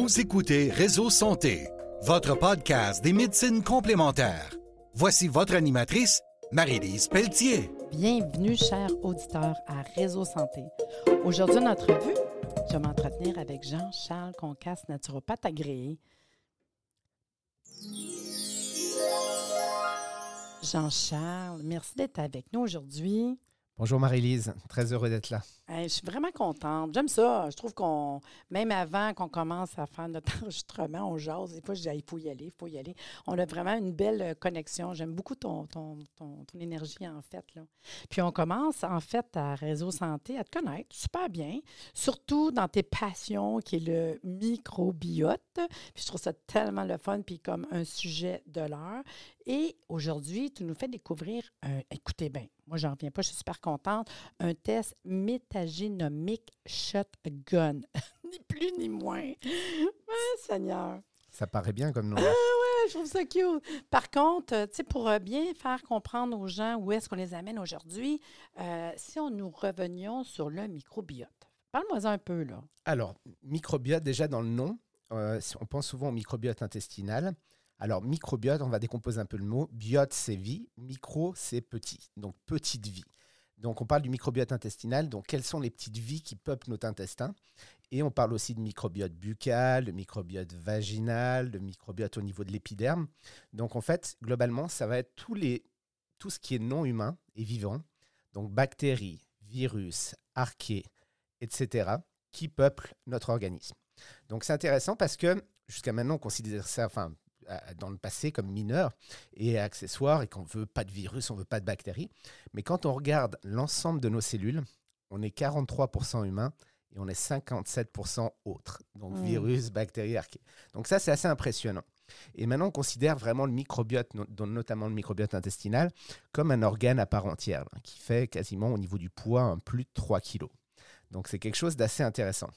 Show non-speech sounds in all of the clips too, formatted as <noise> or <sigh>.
Vous écoutez Réseau Santé, votre podcast des médecines complémentaires. Voici votre animatrice, Marie-Lise Pelletier. Bienvenue, chers auditeurs, à Réseau Santé. Aujourd'hui, notre vue, je vais m'entretenir avec Jean-Charles Concasse, naturopathe agréé. Jean-Charles, merci d'être avec nous aujourd'hui. Bonjour Marie-Lise, très heureux d'être là. Je suis vraiment contente. J'aime ça. Je trouve qu'on, même avant qu'on commence à faire notre <laughs> enregistrement, on jase. Des fois, je dis, il faut y aller, il faut y aller. On a vraiment une belle euh, connexion. J'aime beaucoup ton, ton, ton, énergie, en fait. Là. Puis on commence, en fait, à Réseau Santé, à te connaître super bien, surtout dans tes passions, qui est le microbiote. Puis je trouve ça tellement le fun, puis comme un sujet de l'heure. Et aujourd'hui, tu nous fais découvrir, écoutez bien, moi, j'en reviens pas, je suis super contente. Un test métagénomique shotgun. <laughs> ni plus ni moins. Ah, Seigneur. Ça paraît bien comme nom. Ah ouais, je trouve ça cute. Par contre, euh, tu sais, pour euh, bien faire comprendre aux gens où est-ce qu'on les amène aujourd'hui, euh, si on nous revenions sur le microbiote. Parle-moi un peu, là. Alors, microbiote, déjà dans le nom, on pense souvent au microbiote intestinal. Alors, microbiote, on va décomposer un peu le mot. Biote, c'est vie. Micro, c'est petit. Donc, petite vie. Donc, on parle du microbiote intestinal. Donc, quelles sont les petites vies qui peuplent notre intestin? Et on parle aussi de microbiote buccal, de microbiote vaginal, de microbiote au niveau de l'épiderme. Donc, en fait, globalement, ça va être tout ce qui est non humain et vivant. Donc, bactéries, virus, archées, etc., qui peuplent notre organisme. Donc, c'est intéressant parce que jusqu'à maintenant, on considère ça, dans le passé comme mineur et accessoire et qu'on veut pas de virus, on veut pas de bactéries. Mais quand on regarde l'ensemble de nos cellules, on est 43% humains et on est 57% autres. Donc mmh. virus, bactéries, archées. Donc ça, c'est assez impressionnant. Et maintenant, on considère vraiment le microbiote, notamment le microbiote intestinal, comme un organe à part entière, hein, qui fait quasiment au niveau du poids un plus de 3 kg. Donc c'est quelque chose d'assez intéressant.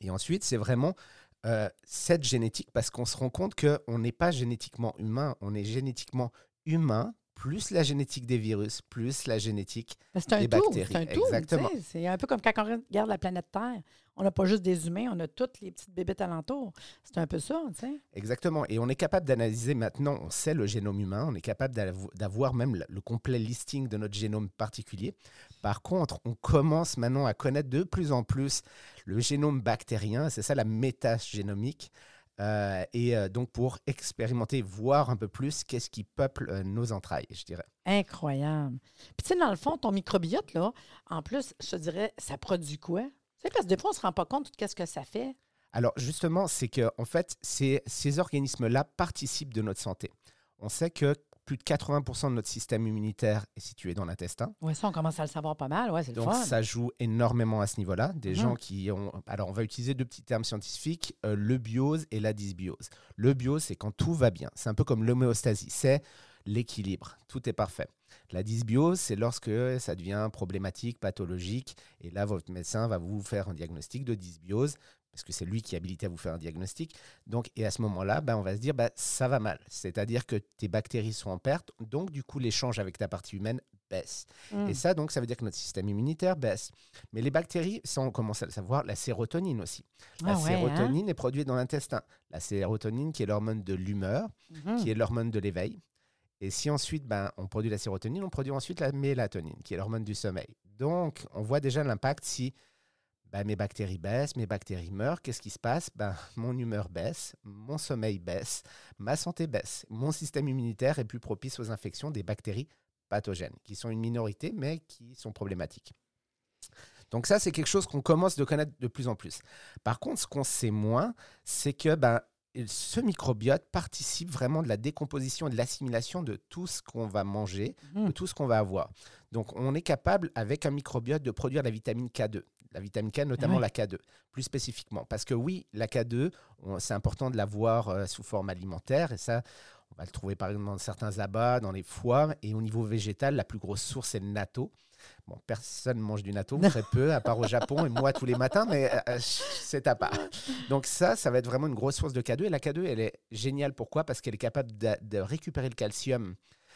Et ensuite, c'est vraiment euh, cette génétique parce qu'on se rend compte qu'on n'est pas génétiquement humain, on est génétiquement humain plus la génétique des virus, plus la génétique des bactéries. C'est un tout. Exactement. C'est un peu comme quand on regarde la planète Terre. On n'a pas juste des humains, on a toutes les petites bébêtes alentours. C'est un peu ça, tu sais. Exactement. Et on est capable d'analyser maintenant, on sait le génome humain, on est capable d'avoir même le complet listing de notre génome particulier. Par contre, on commence maintenant à connaître de plus en plus le génome bactérien, c'est ça la métagénomique. Euh, et euh, donc pour expérimenter, voir un peu plus qu'est-ce qui peuple euh, nos entrailles, je dirais. Incroyable. Puis tu sais, dans le fond, ton microbiote, là, en plus, je te dirais, ça produit quoi? Tu parce que des fois, on ne se rend pas compte de qu'est-ce que ça fait. Alors justement, c'est que en fait, ces, ces organismes-là participent de notre santé. On sait que plus de 80% de notre système immunitaire est situé dans l'intestin. Ça, on commence à le savoir pas mal. Ouais, c'est Donc, ça joue énormément à ce niveau-là. Des mhm. gens qui ont. Alors, on va utiliser deux petits termes scientifiques euh, le biose et la dysbiose. Le biose, c'est quand tout va bien. C'est un peu comme l'homéostasie. C'est l'équilibre. Tout est parfait. La dysbiose, c'est lorsque ça devient problématique, pathologique, et là, votre médecin va vous faire un diagnostic de dysbiose, parce que c'est lui qui est habilité à vous faire un diagnostic. Donc, et à ce moment-là, ben, on va se dire, ben, ça va mal. C'est-à-dire que tes bactéries sont en perte, donc du coup, l'échange avec ta partie humaine baisse. Et mm. ça, donc, ça veut dire que notre système immunitaire baisse. Mais les bactéries, ça, on commence à le savoir, la sérotonine aussi. La ah sérotonine hein? est produite dans l'intestin. La sérotonine, qui est l'hormone de l'humeur, mm-hmm. qui est l'hormone de l'éveil. Et si ensuite, ben, on produit la sérotonine, on produit ensuite la mélatonine, qui est l'hormone du sommeil. Donc, on voit déjà l'impact si ben, mes bactéries baissent, mes bactéries meurent. Qu'est-ce qui se passe? Ben, Mon humeur baisse, mon sommeil baisse, ma santé baisse. Mon système immunitaire est plus propice aux infections des bactéries pathogènes, qui sont une minorité, mais qui sont problématiques. Donc ça, c'est quelque chose qu'on commence de connaître de plus en plus. Par contre, ce qu'on sait moins, c'est que ben, ce microbiote participe vraiment de la décomposition et de l'assimilation de tout ce qu'on va manger, de mmh. tout ce qu'on va avoir. Donc, on est capable, avec un microbiote, de produire la vitamine K2. La vitamine K, notamment la K2, plus spécifiquement. Parce que oui, la K2, c'est important de l'avoir euh, sous forme alimentaire. Et ça, on va le trouver par exemple dans certains abats, dans les foies. Et au niveau végétal, la plus grosse source, c'est le natto. Bon, personne mange du natto, <laughs> très peu, à part au Japon et moi tous les matins, mais euh, euh, c'est à part. Donc ça, ça va être vraiment une grosse source de K2. Et la K2, elle est géniale. Pourquoi? Parce qu'elle est capable de, récupérer le calcium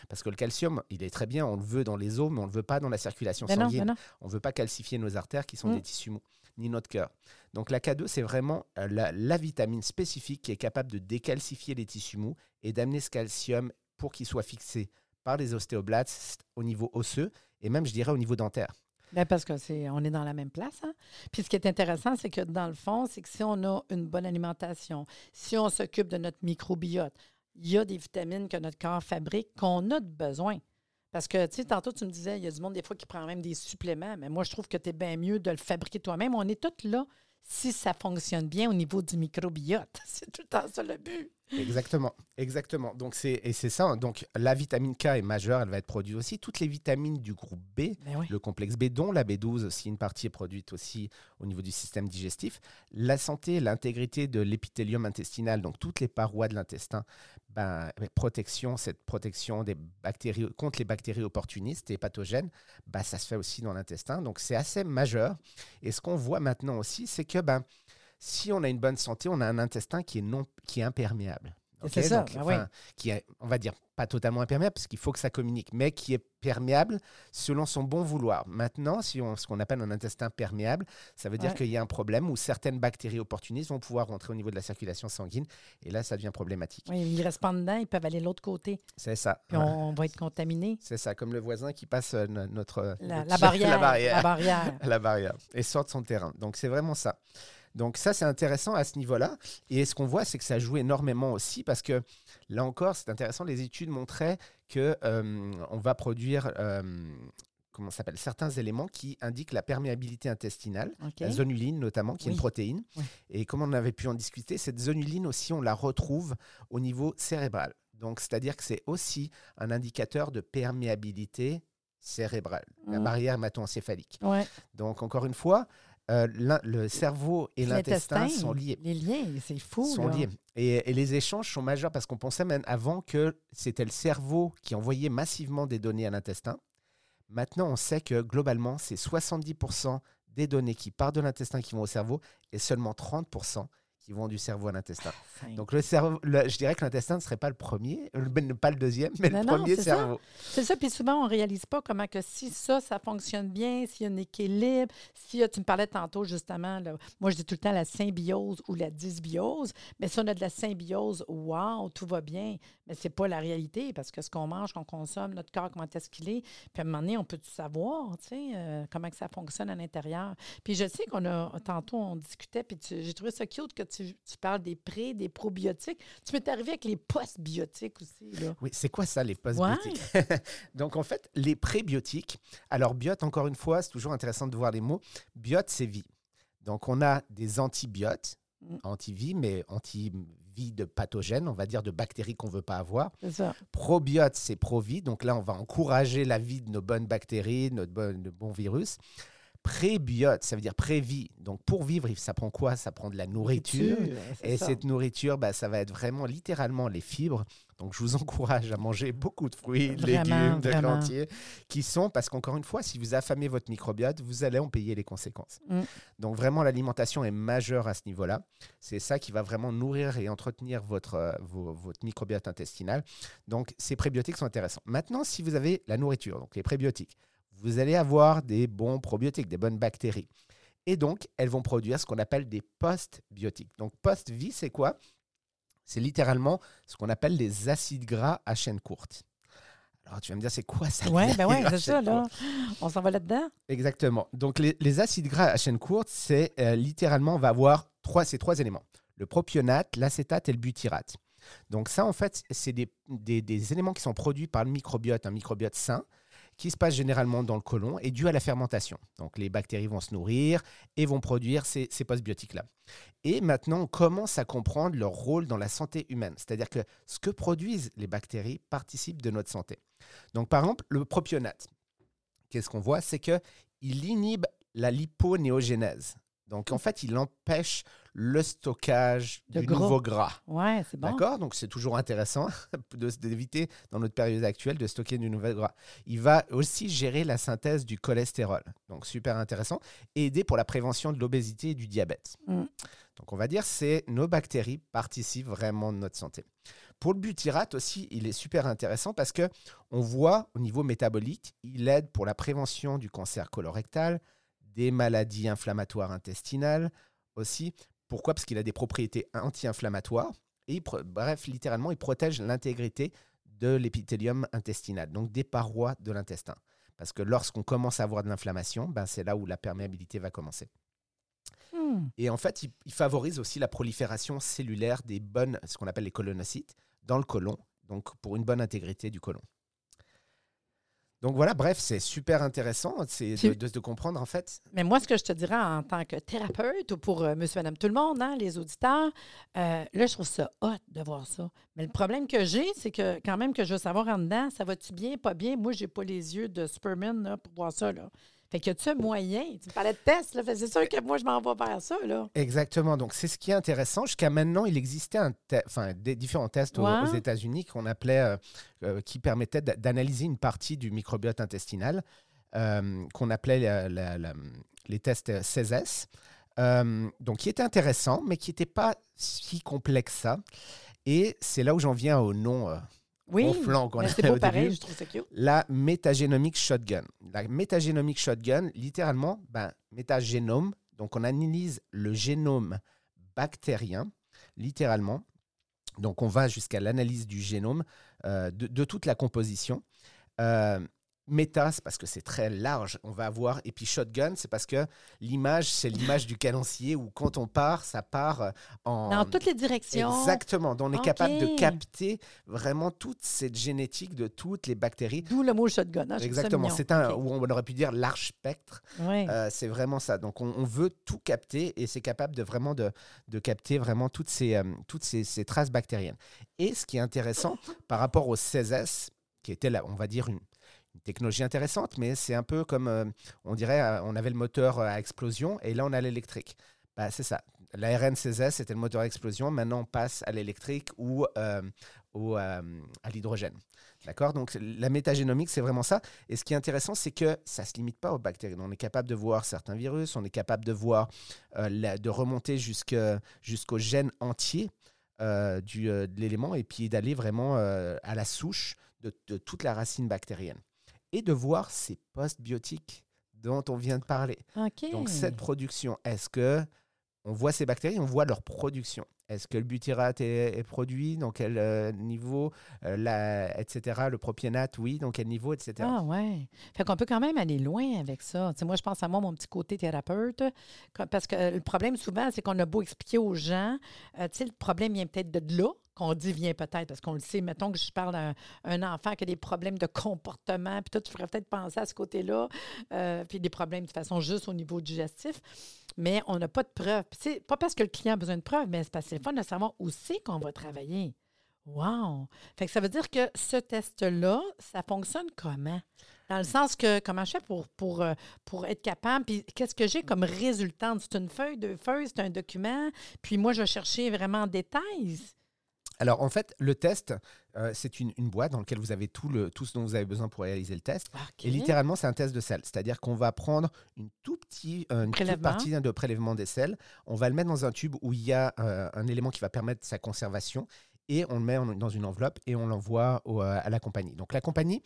Parce que le calcium, il est très bien, on le veut dans les os, mais on ne le veut pas dans la circulation Ben non, sanguine. ben non. On ne veut pas calcifier nos artères qui sont Mm. des tissus mous, ni notre cœur. Donc la K2, c'est vraiment euh, la, la vitamine spécifique qui est capable de décalcifier les tissus mous et d'amener ce calcium pour qu'il soit fixé par les ostéoblastes au niveau osseux et même, je dirais, au niveau dentaire. Ben, parce que c'est, on est dans la même place. hein. Puis ce qui est intéressant, c'est que dans le fond, c'est que si on a une bonne alimentation, si on s'occupe de notre microbiote, il y a des vitamines que notre corps fabrique qu'on a de besoin. Parce que, tu sais, tantôt, tu me disais, il y a du monde des fois qui prend même des suppléments, mais moi, je trouve que tu es bien mieux de le fabriquer toi-même. On est tous là si ça fonctionne bien au niveau du microbiote. <laughs> C'est tout le temps ça le but. Exactement, exactement. Donc c'est et c'est ça. hein. Donc la vitamine K est majeure, elle va être produite aussi. Toutes les vitamines du groupe B, Ben oui. le complexe B, dont la B12 aussi, une partie est produite aussi au niveau du système digestif. La santé, l'intégrité de l'épithélium intestinal, donc toutes les parois de l'intestin, ben, avec protection, cette protection des bactéries contre les bactéries opportunistes et pathogènes, ben, ça se fait aussi dans l'intestin. Donc c'est assez majeur. Et ce qu'on voit maintenant aussi, c'est que ben, si on a une bonne santé, on a un intestin qui est, non, qui est imperméable. C'est ça, Donc, oui. enfin, qui est, on va dire, pas totalement imperméable, parce qu'il faut que ça communique, mais qui est perméable selon son bon vouloir. Maintenant, si on, ce qu'on appelle un intestin perméable, ça veut dire Ouais. qu'il y a un problème où certaines bactéries opportunistes vont pouvoir rentrer au niveau de la circulation sanguine, et là, ça devient problématique. Oui, ils restent pas dedans, ils peuvent aller de l'autre côté. C'est ça. Puis Ouais. on va être contaminé. C'est ça, comme le voisin qui passe euh, no- notre, La, notre- la barrière. la barrière. La barrière. <laughs> la barrière et sort de son terrain. Donc c'est vraiment ça. Donc ça c'est intéressant à ce niveau-là. Et ce qu'on voit c'est que ça joue énormément aussi parce que là encore c'est intéressant. Les études montraient que euh, on va produire euh, comment s'appelle certains éléments qui indiquent la perméabilité intestinale. OK. La zonuline notamment, qui est une protéine. Oui. Et comme on avait pu en discuter, cette zonuline aussi, on la retrouve au niveau cérébral. Donc, c'est-à-dire que c'est aussi un indicateur de perméabilité cérébrale, la Mm. barrière hémato-encéphalique. Ouais. Donc, encore une fois, euh, le cerveau et l'intestin sont liés. Les liens, c'est fou. Sont là. liés. Et, et les échanges sont majeurs parce qu'on pensait même avant que c'était le cerveau qui envoyait massivement des données à l'intestin. Maintenant, on sait que globalement, c'est 70% des données qui partent de l'intestin qui vont au cerveau et seulement 30% qui vont du cerveau à l'intestin. Donc, le cerveau, le- je dirais que l'intestin ne serait pas le premier, pas le deuxième, mais Non, le premier cerveau. C'est ça, puis souvent, on ne réalise pas comment que si ça, ça fonctionne bien, s'il y a un équilibre, si tu me parlais tantôt justement, là, moi je dis tout le temps la symbiose ou la dysbiose, mais si on a de la symbiose, wow, tout va bien, mais c'est pas la réalité parce que ce qu'on mange, qu'on consomme, notre corps, comment est-ce qu'il est, puis à un moment donné, on peut tout savoir, tu sais, euh, comment que ça fonctionne à l'intérieur. Puis je sais qu'on a, tantôt, on discutait, puis j'ai trouvé ça cute que tu, tu parles des pré, des probiotiques. Tu m'es arrivé avec les postbiotiques aussi, là. Oui, c'est quoi ça, les postbiotiques? <laughs> Donc, en fait, les prébiotiques. Alors, biote, encore une fois, c'est toujours intéressant de voir les mots. Biote, c'est vie. Donc, on a des antibiotes, Mm. anti-vie, mais anti-vie de pathogènes, on va dire de bactéries qu'on ne veut pas avoir. C'est ça. Probiote, c'est pro-vie. Donc là, on va encourager la vie de nos bonnes bactéries, notre bon, de bons virus. Prébiote, ça veut dire pré-vie. Donc, pour vivre, ça prend quoi? Ça prend de la nourriture. Et ça. cette nourriture, bah, ça va être vraiment littéralement les fibres. Donc, je vous <laughs> encourage à manger beaucoup de fruits, de légumes, de entiers, qui sont, parce qu'encore une fois, si vous affamez votre microbiote, vous allez en payer les conséquences. Mm. Donc, vraiment, l'alimentation est majeure à ce niveau-là. C'est ça qui va vraiment nourrir et entretenir votre, euh, votre microbiote intestinal. Donc, ces prébiotiques sont intéressants. Maintenant, si vous avez la nourriture, donc les prébiotiques, vous allez avoir des bons probiotiques, des bonnes bactéries. Et donc, elles vont produire ce qu'on appelle des postbiotiques. Donc, post-vie, c'est quoi? C'est littéralement ce qu'on appelle les acides gras à chaîne courte. Alors, tu vas me dire, c'est quoi ça? Ben ouais, <laughs> gras à c'est ça, là. On s'en va là-dedans? Exactement. Donc, les, les acides gras à chaîne courte, c'est euh, littéralement, on va avoir trois, ces trois éléments le propionate, l'acétate et le butyrate. Donc, ça, en fait, c'est des, des- des éléments qui sont produits par le microbiote, un microbiote sain, qui se passe généralement dans le côlon et dû à la fermentation. Donc, les bactéries vont se nourrir et vont produire ces, ces postbiotiques-là. Et maintenant, on commence à comprendre leur rôle dans la santé humaine? C'est-à-dire que ce que produisent les bactéries participe de notre santé. Donc, par exemple, le propionate, qu'est-ce qu'on voit? C'est qu'il inhibe la liponéogénèse. Donc, en fait, il empêche le stockage De du gras. nouveau gras. Oui, c'est bon. D'accord? Donc, c'est toujours intéressant <laughs> d'éviter, dans notre période actuelle, de stocker du nouvel gras. Il va aussi gérer la synthèse du cholestérol. Donc, super intéressant. Et aider pour la prévention de l'obésité et du diabète. Mm. Donc, on va dire c'est nos bactéries participent vraiment de notre santé. pour le butyrate aussi, il est super intéressant parce que on voit au niveau métabolique, il aide pour la prévention du cancer colorectal, des maladies inflammatoires intestinales aussi. Pourquoi? Parce qu'il a des propriétés anti-inflammatoires et bref, littéralement, il protège l'intégrité de l'épithélium intestinal, donc des parois de l'intestin. Parce que lorsqu'on commence à avoir de l'inflammation, ben c'est là où la perméabilité va commencer. Hmm. Et en fait, il, favorise aussi la prolifération cellulaire des bonnes, ce qu'on appelle les colonocytes, dans le côlon, donc pour une bonne intégrité du côlon. Donc voilà, bref, c'est super intéressant c'est de, comprendre en fait. Mais moi, ce que je te dirais en tant que thérapeute ou pour euh, monsieur, madame, tout le monde, hein, les auditeurs, euh, là, je trouve ça hot de voir ça. Mais le problème que j'ai, c'est que quand même que je veux savoir en dedans, ça va-tu bien, pas bien? Moi, j'ai pas les yeux de Superman pour voir ça. Là. Fait que tu as moyen? Tu me parlais de tests, là. C'est sûr que moi, je m'en vais vers ça, là. Exactement. Donc, c'est ce qui est intéressant. Jusqu'à maintenant, il existait un enfin, des différents tests aux, États-Unis qu'on appelait, euh, euh, qui permettaient d'analyser une partie du microbiote intestinal, euh, qu'on appelait les tests CESS. donc, qui était intéressant, mais qui n'était pas si complexe ça. Et c'est là où j'en viens au nom oui, beau <laughs> pareil, je trouve ça cute. La métagénomique shotgun. La métagénomique shotgun, littéralement, ben, métagénome, donc on analyse le génome bactérien, littéralement. Donc on va jusqu'à l'analyse du génome, euh, de, toute la composition. Euh, Méta, c'est parce que c'est très large, on va avoir. Et puis shotgun, c'est parce que l'image, c'est l'image du calancier où quand on part, ça part euh, en. Dans toutes les directions. Exactement. Donc on est capable de capter vraiment toute cette génétique de toutes les bactéries. D'où le mot shotgun. Hein, Exactement. C'est un, où on aurait pu dire large spectre. Euh, c'est vraiment ça. Donc on, veut tout capter et c'est capable de vraiment de, de capter vraiment toutes, ces, euh, toutes ces, ces traces bactériennes. Et ce qui est intéressant par rapport au CESS, qui était là, on va dire une une technologie intéressante, mais c'est un peu comme, euh, on dirait, euh, on avait le moteur à explosion et là on a l'électrique. Bah, c'est ça. La RN16S, c'était le moteur à explosion. Maintenant, on passe à l'électrique ou, euh, à l'hydrogène. D'accord? Donc, la métagénomique, c'est vraiment ça. Et ce qui est intéressant, c'est que ça ne se limite pas aux bactéries. On est capable de voir certains virus, on est capable de voir, de remonter jusqu'au gène entier du, de l'élément et puis d'aller vraiment à la souche de, de toute la racine bactérienne et de voir ces postbiotiques dont on vient de parler. Donc cette production, est-ce que on voit ces bactéries, on voit leur production. Est-ce que le butyrate est, produit? Dans quel euh, niveau? Euh, Etc. Le propiénate, oui. Dans quel niveau, etc. Ah ouais. Fait qu'on peut quand même aller loin avec ça. moi, je pense à moi, mon petit côté thérapeute. Parce que le problème, souvent, c'est qu'on a beau expliquer aux gens. Euh, le problème vient peut-être de là qu'on dit vient peut-être, parce qu'on le sait, mettons que je parle d'un un enfant qui a des problèmes de comportement, puis toi, tu ferais peut-être penser à ce côté-là, puis des problèmes de façon juste au niveau digestif mais on n'a pas de preuves. C'est pas parce que le client a besoin de preuves, mais c'est parce que c'est le fun de savoir où c'est qu'on va travailler. Wow! Fait que ça veut dire que ce test-là, ça fonctionne comment? Dans le sens que, comment je fais pour, pour, euh, être capable, puis qu'est-ce que j'ai comme résultat? C'est une feuille, deux feuilles, c'est un document, puis moi, je vais chercher vraiment en détail. Alors, en fait, le test, euh, c'est une, boîte dans laquelle vous avez tout, le, tout ce dont vous avez besoin pour réaliser le test. Et littéralement, c'est un test de sel. C'est-à-dire qu'on va prendre une, tout petit, euh, petite partie de prélèvement des sels. On va le mettre dans un tube où il y a euh, un élément qui va permettre sa conservation. Et on le met dans une enveloppe et on l'envoie à la compagnie. Donc, la compagnie,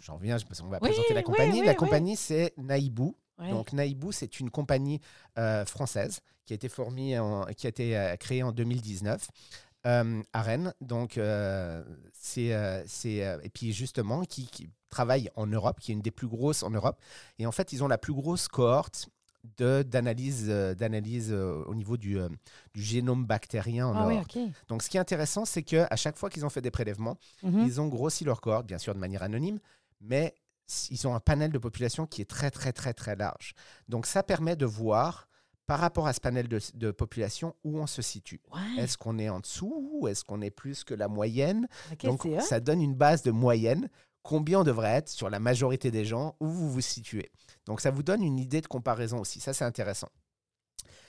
j'en reviens, on va présenter la compagnie. la compagnie, c'est Naibou. Donc Naibou, c'est une compagnie française qui a été formée, qui a été créée en 2019 euh, à Rennes. Donc, euh, c'est, euh, c'est et puis justement, qui, qui, travaille en Europe, qui est une des plus grosses en Europe. Et en fait, ils ont la plus grosse cohorte de, d'analyse, d'analyse au niveau du, du, génome bactérien en ah Europe. Donc, ce qui est intéressant, c'est qu'à chaque fois qu'ils ont fait des prélèvements, mhm. ils ont grossi leur cohorte, bien sûr de manière anonyme, mais ils ont un panel de population qui est très, très, très, très large. Donc, ça permet de voir par rapport à ce panel de, population, où on se situe. Est-ce qu'on est en dessous ou est-ce qu'on est plus que la moyenne? Donc, ça donne une base de moyenne. Combien on devrait être sur la majorité des gens, où vous vous situez? Donc, ça vous donne une idée de comparaison aussi. Ça, c'est intéressant.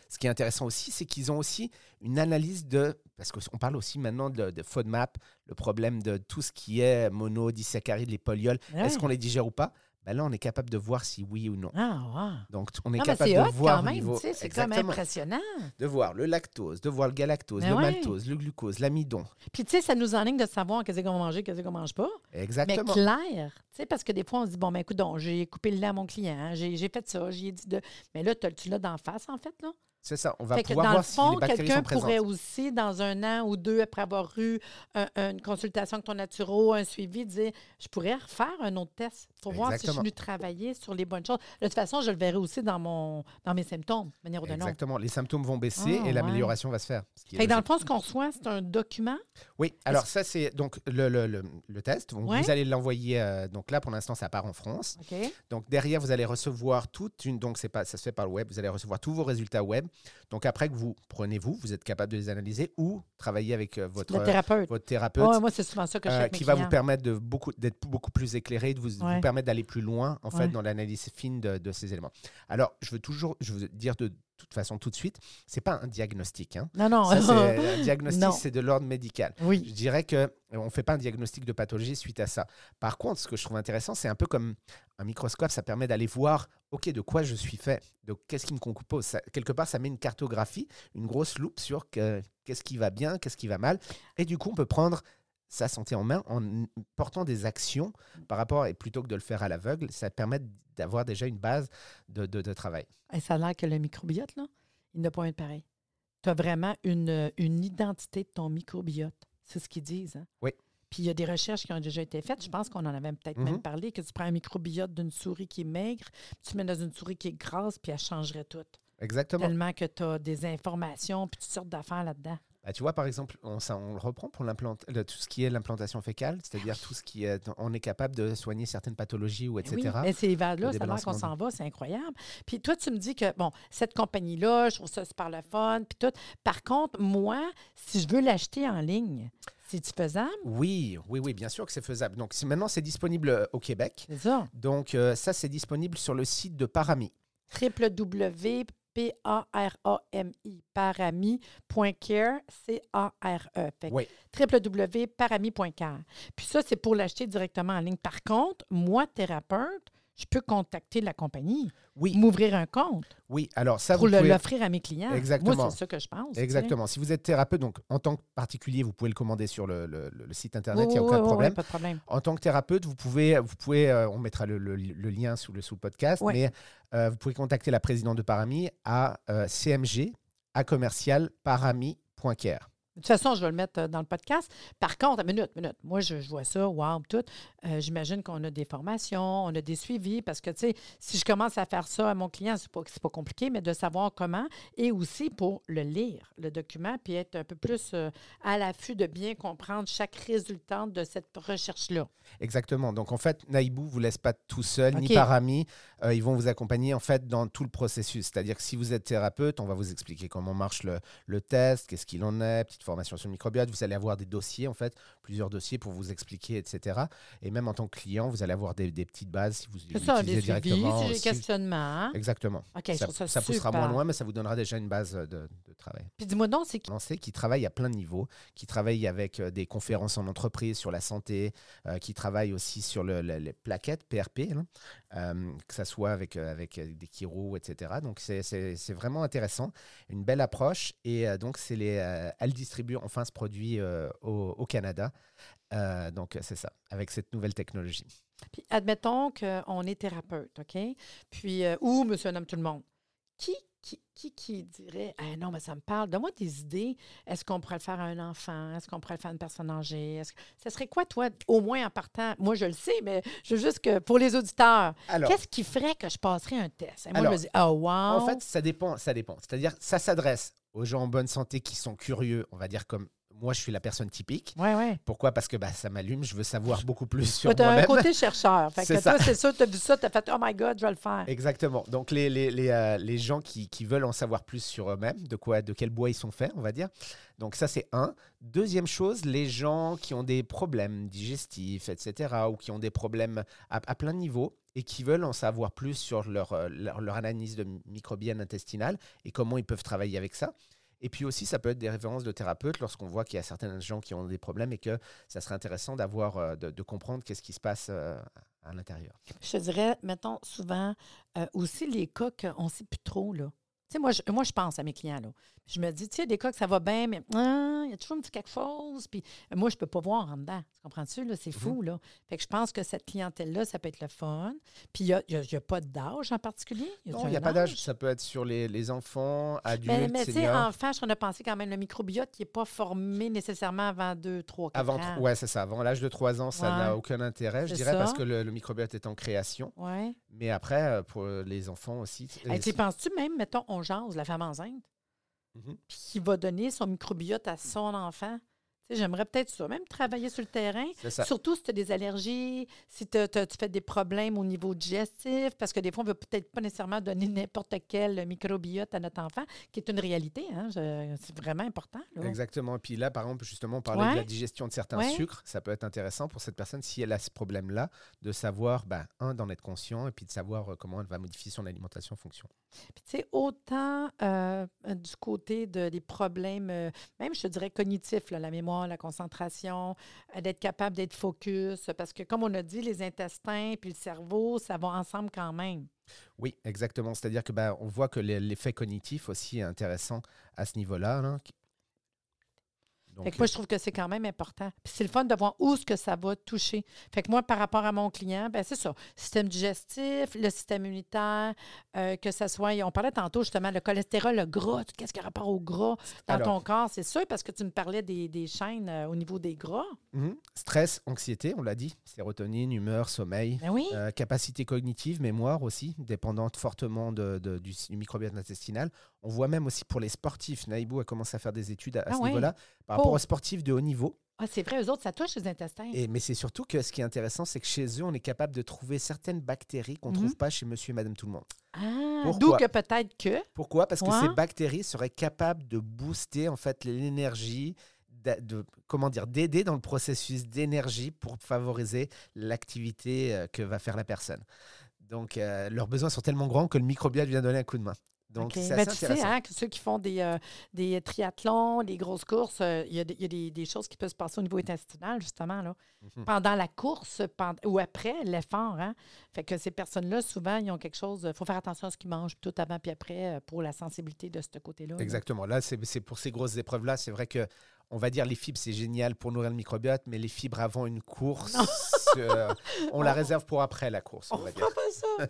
Ce qui est intéressant aussi, c'est qu'ils ont aussi une analyse de, parce qu'on parle aussi maintenant de, de, FODMAP, le problème de tout ce qui est mono, disaccharides, les polyols, est-ce qu'on les digère ou pas? Bah là, on est capable de voir si oui ou non. Ah, ouais. Donc, on est Non, mais capable de hot voir quand même, niveau... c'est comme Exactement. impressionnant. De voir le lactose, de voir le galactose, Mais le ouais. maltose, le glucose, l'amidon. Puis, tu sais, ça nous enligne de savoir qu'est-ce qu'on va manger, qu'est-ce qu'on mange pas. Exactement. Mais clair, tu sais, parce que des fois, on se dit, bon, ben écoute, donc, j'ai coupé le lait à mon client, j'ai fait ça, j'ai dit de. Mais là, tu l'as d'en face, en fait, là? C'est ça. On va fait que pouvoir dans voir le fond, si les bactéries quelqu'un sont pourrait aussi, dans un an ou deux, après avoir eu un- une consultation avec ton naturo, un suivi, dire je pourrais refaire un autre test pour voir si je suis venu travailler sur les bonnes choses. De toute façon, je le verrai aussi dans, mon, dans mes symptômes, de manière ou d'une autre. Exactement. Les symptômes vont baisser Ah, et l'amélioration va se faire. ce qui est Fait dans le fond, ce qu'on reçoit, c'est un document. Oui, alors ça, c'est donc le, le- le- le test. Donc, Ouais. Vous allez l'envoyer. euh, donc là, pour l'instant, ça part en France. Donc derrière, vous allez recevoir toute une. Donc c'est pas, ça se fait par le web. Vous allez recevoir tous vos résultats web. Donc après que vous prenez vous, vous êtes capable de les analyser ou travailler avec euh, votre Le thérapeute. votre thérapeute. Ouais, moi, c'est souvent ça que je fais euh, avec mes qui va vous permettre de beaucoup d'être beaucoup plus éclairé, de vous, permettre d'aller plus loin en fait dans l'analyse fine de, de ces éléments. Alors je veux toujours, je veux dire de toute façon tout de suite, c'est pas un diagnostic. hein. Non, non. Ça, <laughs> un diagnostic, c'est de l'ordre médical. Je oui. dirais que euh, on ne fait pas un diagnostic de pathologie suite à ça. Par contre, ce que je trouve intéressant, c'est un peu comme un microscope, ça permet d'aller voir, OK, de quoi je suis fait, de qu'est-ce qui me compose. Ça- quelque part, ça met une cartographie, une grosse loupe sur que- qu'est-ce qui va bien, qu'est-ce qui va mal. Et du coup, on peut prendre sa santé en main en portant des actions par rapport, et plutôt que de le faire à l'aveugle, ça permet d'avoir déjà une base de, de- de travail. Et ça a l'air que le microbiote, là, il n'a pas un pareil. Tu as vraiment une, une identité de ton microbiote. C'est ce qu'ils disent. Hein? Oui. Puis il y a des recherches qui ont déjà été faites. Je pense qu'on en avait peut-être même parlé, que tu prends un microbiote d'une souris qui est maigre, puis tu mets dans une souris qui est grasse, puis elle changerait tout. Exactement. Tellement que tu as des informations, puis toutes sortes d'affaires là-dedans. Bah, tu vois, par exemple, on, ça, on le reprend pour le- tout ce qui est l'implantation fécale, c'est-à-dire tout ce qui est. On est capable de soigner certaines pathologies ou etc. Oui, mais c'est vers là, Le ça qu'on s'en va, c'est incroyable. Puis toi, tu me dis que, bon, cette compagnie-là, je trouve ça super le fun, puis tout. Par contre, moi, si je veux l'acheter en ligne, c'est-tu faisable? Oui, oui, oui, bien sûr que c'est faisable. Donc maintenant, c'est disponible euh, au Québec. C'est ça. Donc euh, ça, c'est disponible sur le site de Parami. www.parami, parami.care, C-A-R-E. Oui. www.parami.care. Puis ça, c'est pour l'acheter directement en ligne. Par contre, moi, thérapeute, je peux contacter la compagnie, Oui, m'ouvrir un compte oui. Alors ça, pour vous le- pouvez... l'offrir à mes clients. Exactement. Moi, c'est ça que je pense. tu sais. Exactement. Si vous êtes thérapeute, donc en tant que particulier, vous pouvez le commander sur le, le- le site internet, il Oui, n'y a oui, aucun problème. pas de problème. En tant que thérapeute, vous pouvez, vous pouvez euh, on mettra le, lien sous le, sous le podcast, mais euh, vous pouvez contacter la présidente de Parami à euh, cmg à commercial parami.care. De toute façon, je vais le mettre euh, dans le podcast. Par contre, minute, minute. Moi, je, je vois ça, wow, tout. Euh, J'imagine qu'on a des formations, on a des suivis, parce que, tu sais, si je commence à faire ça à mon client, c'est pas, pas compliqué, mais de savoir comment, et aussi pour le lire, le document, puis être un peu plus euh, à l'affût de bien comprendre chaque résultat de cette recherche-là. Exactement. Donc en fait, Naïbou vous laisse pas tout seul, ni Ok. Parami. Euh, ils vont vous accompagner en fait dans tout le processus. C'est-à-dire que si vous êtes thérapeute, on va vous expliquer comment marche le, le test, qu'est-ce qu'il en est, petite formation sur le microbiote. Vous allez avoir des dossiers en fait, plusieurs dossiers pour vous expliquer, etc. Et même en tant que client, vous allez avoir des, des petites bases si vous l'utilisez des suivis, directement. si j'ai des questionnements. Exactement. OK, je ça ça, ça poussera moins loin, mais ça vous donnera déjà une base euh, de, de travail. Puis dis-moi donc, c'est qui? Qui travaille à plein de niveaux, qui travaille avec euh, des conférences en entreprise sur la santé, euh, qui travaille aussi sur le- le- les plaquettes PRP, hein, euh, que ça soit avec, euh, avec euh, des chiro, etc. Donc c'est- vraiment intéressant, une belle approche. Et donc c'est les, elle distribue enfin ce produit au, Canada. Donc c'est ça, avec cette nouvelle technologie. Puis admettons qu'on est thérapeute, OK? Puis, ou monsieur, nomme tout le monde. Qui, qui, qui, qui dirait, ah non, mais ça me parle, donne-moi des idées. Est-ce qu'on pourrait le faire à un enfant? Est-ce qu'on pourrait le faire à une personne âgée? Est-ce que- ça serait quoi, toi, au moins en partant? Moi, je le sais, mais je veux juste que pour les auditeurs, qu'est-ce qui ferait que je passerais un test? Et moi, Alors, je me dis, oh, wow! En fait, ça dépend. Ça dépend. C'est-à-dire, ça s'adresse aux gens en bonne santé qui sont curieux, on va dire comme moi, je suis la personne typique. Pourquoi? Parce que bah, ça m'allume, je veux savoir beaucoup plus sur Tu as un moi-même. côté chercheur. <laughs> Fait que C'est toi, ça. c'est ça, tu as vu ça, tu as fait, oh my God, je vais le faire. Exactement. Donc, les, les, les, euh, les gens qui, qui veulent en savoir plus sur eux-mêmes, de, quoi, de quel bois ils sont faits, on va dire. Donc, ça, c'est un. Deuxième chose, les gens qui ont des problèmes digestifs, etc., ou qui ont des problèmes à, à plein de niveaux et qui veulent en savoir plus sur leur, euh, leur, leur analyse de microbienne intestinale et comment ils peuvent travailler avec ça. Et puis aussi, ça peut être des références de thérapeutes lorsqu'on voit qu'il y a certains gens qui ont des problèmes et que ça serait intéressant d'avoir, euh, de, comprendre qu'est-ce qui se passe euh, à l'intérieur. Je dirais, mettons, souvent, euh, aussi les cas qu'on ne sait plus trop, là. Tu sais, moi je, moi, je pense à mes clients, là. Je me dis, tu sais, des cas que ça va bien, mais ah, il y a toujours un petit quelque chose. Puis euh, moi, je ne peux pas voir en dedans. Tu comprends-tu? Là? C'est fou, là. Fait que je pense que cette clientèle-là, ça peut être le fun. Puis il n'y a, y a- il y a pas d'âge en particulier? Y Non, il n'y a pas d'âge. Ça peut être sur les, les enfants, adultes, Mais, mais tu sais, seniors. enfant, je suis en train de penser quand même, le microbiote qui n'est pas formé nécessairement avant 2, 3, 4 Avant, ans. ouais, c'est ça. Avant l'âge de 3 ans, ça Ouais. n'a aucun intérêt, je dirais, parce que le, le microbiote est en création. Ouais. Mais après, euh, pour les enfants aussi. Hey, euh, tu penses-tu même, mettons, on jase, la femme enceinte, Mhm. puis qui va donner son microbiote à son enfant? J'aimerais peut-être ça, même travailler sur le terrain. Surtout si tu as des allergies, si t'as- tu fais des problèmes au niveau digestif, parce que des fois, on ne veut peut-être pas nécessairement donner n'importe quel microbiote à notre enfant, qui est une réalité. Hein? C'est vraiment important. là. Exactement. Puis là, par exemple, justement, on parlait Ouais. de la digestion de certains Ouais. sucres. Ça peut être intéressant pour cette personne, si elle a ce problème-là, de savoir, ben, un, d'en être conscient, et puis de savoir euh, comment elle va modifier son alimentation en fonction. Puis, tu sais, autant euh, du côté de, des problèmes, euh, même je te dirais cognitifs, là, la mémoire, la concentration, euh, d'être capable d'être focus, parce que comme on a dit, les intestins puis le cerveau, ça va ensemble quand même. Oui, exactement. C'est-à-dire que ben, on voit que l'e- l'effet cognitif aussi est intéressant à ce niveau-là. là. Donc, Fait que moi, je trouve que c'est quand même important. Puis c'est le fun de voir où ce que ça va toucher. Fait que moi, par rapport à mon client, ben c'est ça. Système digestif, le système immunitaire, euh, que ça soit, on parlait tantôt justement, le cholestérol, le gras, tout ce qui a rapport au gras dans Alors- ton corps, c'est sûr, parce que tu me parlais des, des chaînes euh, au niveau des gras. mhm. Stress, anxiété, on l'a dit, sérotonine, humeur, sommeil. Ben oui. Euh, capacité cognitive, mémoire aussi, dépendante fortement de- de- du, du microbiote intestinal. On voit même aussi pour les sportifs, Naïbou a commencé à faire des études à, à Ah ce ouais. niveau-là, par Oh. rapport aux sportifs de haut niveau. Ah, c'est vrai, eux autres, ça touche les intestins. Et, mais c'est surtout que ce qui est intéressant, c'est que chez eux, on est capable de trouver certaines bactéries qu'on ne Mhm. trouve pas chez monsieur et madame tout le monde. Ah, d'où que peut-être que. Pourquoi? Parce que ces bactéries seraient capables de booster en fait l'énergie, de, comment dire, d'aider dans le processus d'énergie pour favoriser l'activité euh, que va faire la personne. Donc euh, leurs besoins sont tellement grands que le microbiote vient donner un coup de main. Donc OK. c'est Ben, tu sais, hein, que ceux qui font des, euh, des triathlons, des grosses courses, euh, il y a, y a des- des choses qui peuvent se passer au niveau intestinal, justement, là. Mhm. pendant la course ou après l'effort. Hein? Fait que ces personnes-là, souvent, ils ont quelque chose. Il faut faire attention à ce qu'ils mangent tout avant puis après euh, pour la sensibilité de ce côté-là. là. Exactement. Là, c'est c'est pour ces grosses épreuves-là. C'est vrai que on va dire les fibres, c'est génial pour nourrir le microbiote, mais les fibres avant une course, euh, on la réserve pour après la course, on On va dire. pas ça.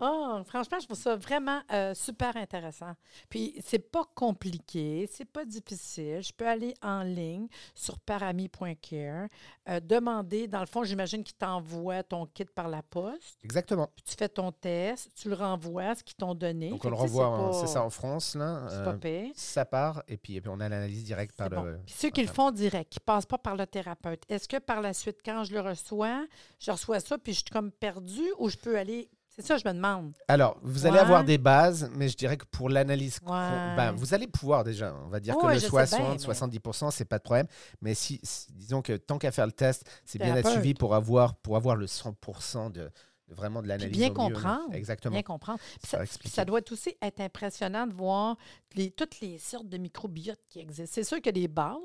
Ah, <laughs> franchement, je trouve ça vraiment euh, super intéressant. Puis, c'est pas compliqué, c'est pas difficile. Je peux aller en ligne sur parami.care, euh, demander, dans le fond, j'imagine qu'ils t'envoient ton kit par la poste, Exactement. puis tu fais ton test, tu le renvoies, ce qu'ils t'ont donné. Donc on le renvoie, c'est ça en France là. C'est euh, pas pire. ça part et puis, et puis on a l'analyse directe par bon. le. Ceux qui le font direct, qui ne passent pas par le thérapeute, est-ce que par la suite, quand je le reçois, je reçois ça, puis je suis comme perdue ou je peux aller? C'est ça, je me demande. Alors, vous allez Ouais. avoir des bases, mais je dirais que pour l'analyse, Ouais. ben, vous allez pouvoir déjà. On va dire que ouais, le je sais 60, bien, mais- 70%, c'est pas de problème. Mais si, si- disons que tant qu'à faire le test, c'est bien suivi pour avoir, pour avoir le 100% de, de vraiment de l'analyse. bien mieux, comprendre, Exactement. Bien comprendre. Ça ça, doit aussi être impressionnant de voir les, toutes les sortes de microbiotes qui existent. C'est sûr que les bases,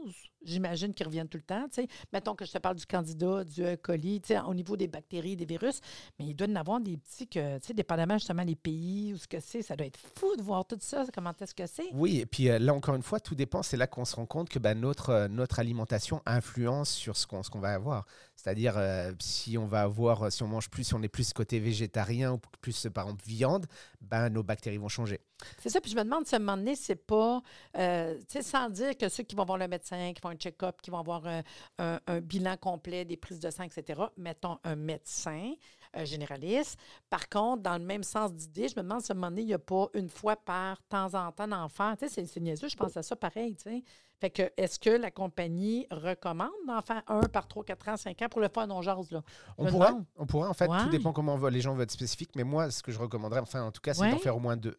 j'imagine, qui reviennent tout le temps. tu sais. Mettons que je te parle du candida, du E. coli, au niveau des bactéries, des virus, mais il doit y en avoir des petits que, dépendamment justement des pays ou ce que c'est, ça doit être fou de voir tout ça, comment est-ce que c'est? Oui, et puis euh, là encore une fois, tout dépend. C'est là qu'on se rend compte que ben, notre, euh, notre alimentation influence sur ce qu'on qu'on va avoir. C'est-à-dire, euh, si on va avoir, si on mange plus, si on est plus côté végétarien ou plus, par exemple, viande, ben, nos bactéries vont changer. C'est ça, puis je me demande si à un moment donné, c'est pas, euh, tu sais, sans dire que ceux qui vont voir le médecin, qui font un check-up, qui vont avoir un, un- un bilan complet des prises de sang, etc., mettons un médecin euh, généraliste. Par contre, dans le même sens d'idée, je me demande si à un moment donné, il n'y a pas une fois par temps en temps d'en Tu sais, c'est- niaiseux, je pense à ça pareil, tu sais. Fait que, est-ce que la compagnie recommande d'en faire un par 3, 4 ans, 5 ans pour le faire non jase, là? On pourrait, on pourrait, en fait, Ouais. tout dépend comment va- les gens veulent être spécifiques, mais moi, ce que je recommanderais, enfin, en tout cas, c'est d'en Ouais. faire au moins deux.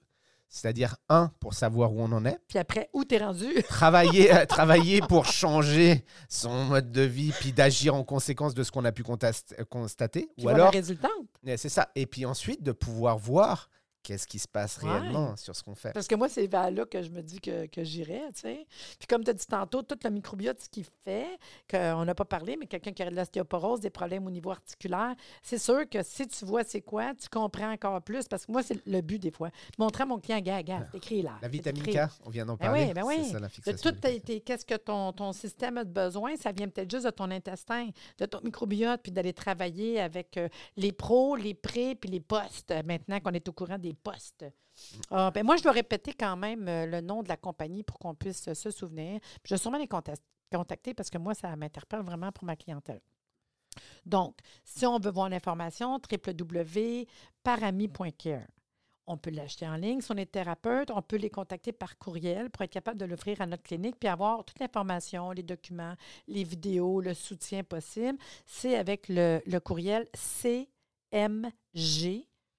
C'est-à-dire, un, pour savoir où on en est, Puis après, où t'es rendu? <laughs> travailler, euh, travailler pour changer son mode de vie, puis d'agir en conséquence de ce qu'on a pu constater. Puis Ou alors, résultante. Eh, c'est ça. Et puis ensuite, de pouvoir voir qu'est-ce qui se passe Ouais. réellement sur ce qu'on fait. Parce que moi, c'est vers là que je me dis que, que j'irais, tu sais. Puis comme tu as dit tantôt, tout le microbiote, ce qui fait, qu'on n'a pas parlé, mais quelqu'un qui aurait de l'ostéoporose, des problèmes au niveau articulaire, c'est sûr que si tu vois c'est quoi, tu comprends encore plus. Parce que moi, c'est le but des fois. Montrer à mon client, gars, gars, écris là. La vitamine. K, on vient d'en Ben parler. oui, ben oui. C'est ça la De fixation. tout tes- tes- qu'est-ce que ton, ton système a de besoin, ça vient peut-être juste de ton intestin, de ton microbiote, puis d'aller travailler avec euh, les pros, les prés, puis les postes, maintenant qu'on est au courant des postes. Ah, ben moi, je dois répéter quand même euh, le nom de la compagnie pour qu'on puisse euh, se souvenir. Je vais sûrement les contacter parce que moi, ça m'interpelle vraiment pour ma clientèle. Donc, si on veut voir l'information, www.parami.care. On peut l'acheter en ligne. Si on est thérapeute, on peut les contacter par courriel pour être capable de l'offrir à notre clinique puis avoir toute l'information, les documents, les vidéos, le soutien possible. C'est avec le courriel CMG,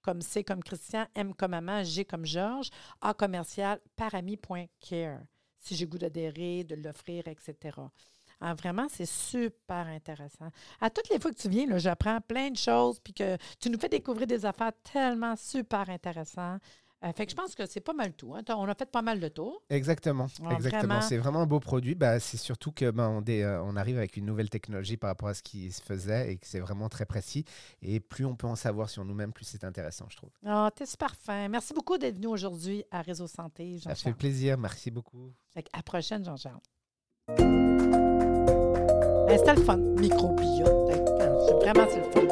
comme C comme Christian, M comme maman, G comme Georges, A commercial, parami.care. Si j'ai goût d'adhérer, de l'offrir, etc. Ah, vraiment, c'est super intéressant. À toutes les fois que tu viens, j'apprends plein de choses, puis que tu nous fais découvrir des affaires tellement super intéressantes. Euh, fait que je pense que c'est pas mal tout. hein. On a fait pas mal de tours. Exactement, Ah, exactement. C'est vraiment un beau produit. Bah, c'est surtout que ben, on, dé- euh, on arrive avec une nouvelle technologie par rapport à ce qui se faisait et que c'est vraiment très précis. Et plus on peut en savoir sur nous-mêmes, plus c'est intéressant, je trouve. Ah, t'es super fin. Merci beaucoup d'être venu aujourd'hui à Réseau Santé, Ça fait Jean-Charles. plaisir. Merci beaucoup. Fait que À la prochaine, Jean-Charles. Ben, C'était le fun. Microbiote. C'est vraiment c'est le fun.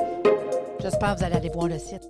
J'espère que vous allez aller voir le site.